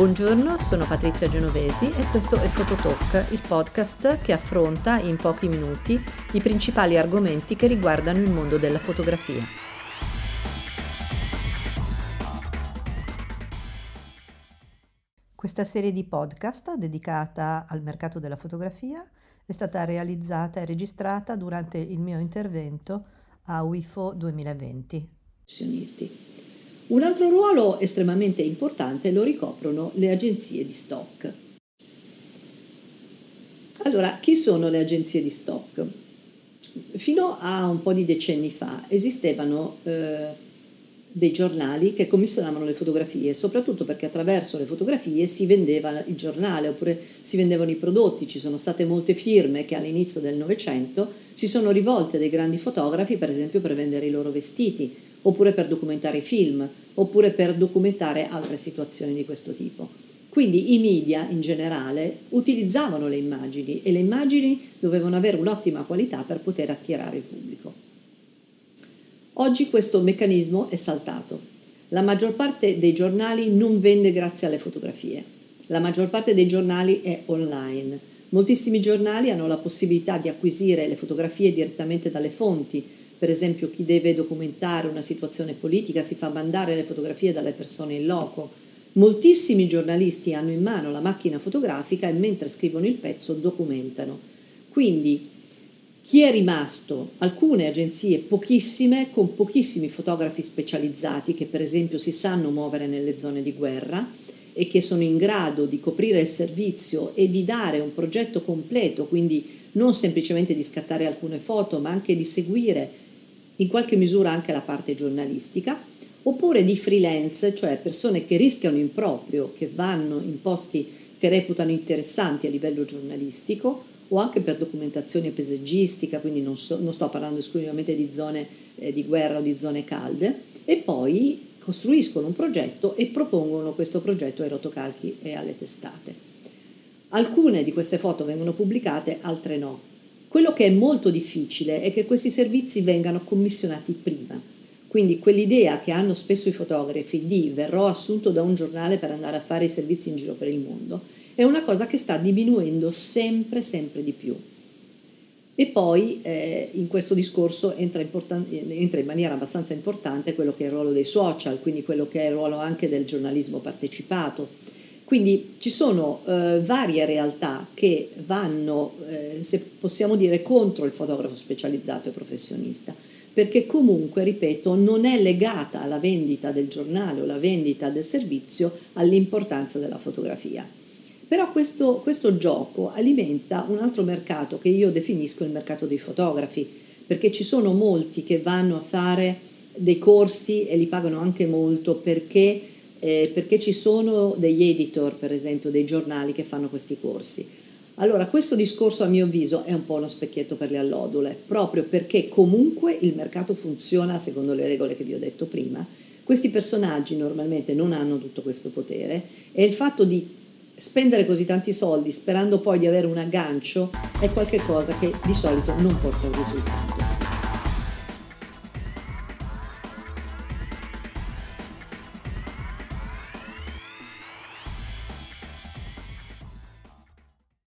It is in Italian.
Buongiorno, sono Patrizia Genovesi e questo è Fototalk, il podcast che affronta in pochi minuti i principali argomenti che riguardano il mondo della fotografia. Questa serie di podcast dedicata al mercato della fotografia è stata realizzata e registrata durante il mio intervento a UIFO 2020. Un altro ruolo estremamente importante lo ricoprono le agenzie di stock. Allora, chi sono le agenzie di stock? Fino a un po' di decenni fa esistevano eh, dei giornali che commissionavano le fotografie, soprattutto perché attraverso le fotografie si vendeva il giornale oppure si vendevano i prodotti. Ci sono state molte firme che all'inizio del Novecento si sono rivolte dei grandi fotografi, per esempio, per vendere i loro vestiti oppure per documentare film, oppure per documentare altre situazioni di questo tipo. Quindi i media in generale utilizzavano le immagini e le immagini dovevano avere un'ottima qualità per poter attirare il pubblico. Oggi questo meccanismo è saltato. La maggior parte dei giornali non vende grazie alle fotografie. La maggior parte dei giornali è online. Moltissimi giornali hanno la possibilità di acquisire le fotografie direttamente dalle fonti, per esempio chi deve documentare una situazione politica si fa mandare le fotografie dalle persone in loco. Moltissimi giornalisti hanno in mano la macchina fotografica e mentre scrivono il pezzo documentano. Quindi chi è rimasto? Alcune agenzie, pochissime, con pochissimi fotografi specializzati che per esempio si sanno muovere nelle zone di guerra e che sono in grado di coprire il servizio e di dare un progetto completo, quindi non semplicemente di scattare alcune foto, ma anche di seguire in qualche misura anche la parte giornalistica, oppure di freelance, cioè persone che rischiano in proprio, che vanno in posti che reputano interessanti a livello giornalistico o anche per documentazione paesaggistica, quindi non, so, non sto parlando esclusivamente di zone eh, di guerra o di zone calde, e poi costruiscono un progetto e propongono questo progetto ai rotocalchi e alle testate. Alcune di queste foto vengono pubblicate, altre no. Quello che è molto difficile è che questi servizi vengano commissionati prima. Quindi quell'idea che hanno spesso i fotografi di verrò assunto da un giornale per andare a fare i servizi in giro per il mondo è una cosa che sta diminuendo sempre, sempre di più. E poi eh, in questo discorso entra, importan- entra, in maniera abbastanza importante quello che è il ruolo dei social, quindi quello che è il ruolo anche del giornalismo partecipato quindi ci sono eh, varie realtà che vanno, eh, se possiamo dire, contro il fotografo specializzato e professionista, perché comunque, ripeto, non è legata alla vendita del giornale o la vendita del servizio all'importanza della fotografia. Però questo, questo gioco alimenta un altro mercato che io definisco il mercato dei fotografi, perché ci sono molti che vanno a fare dei corsi e li pagano anche molto perché eh, perché ci sono degli editor, per esempio, dei giornali che fanno questi corsi. Allora, questo discorso a mio avviso è un po' uno specchietto per le allodole, proprio perché comunque il mercato funziona secondo le regole che vi ho detto prima. Questi personaggi normalmente non hanno tutto questo potere e il fatto di spendere così tanti soldi sperando poi di avere un aggancio è qualcosa che di solito non porta un risultato.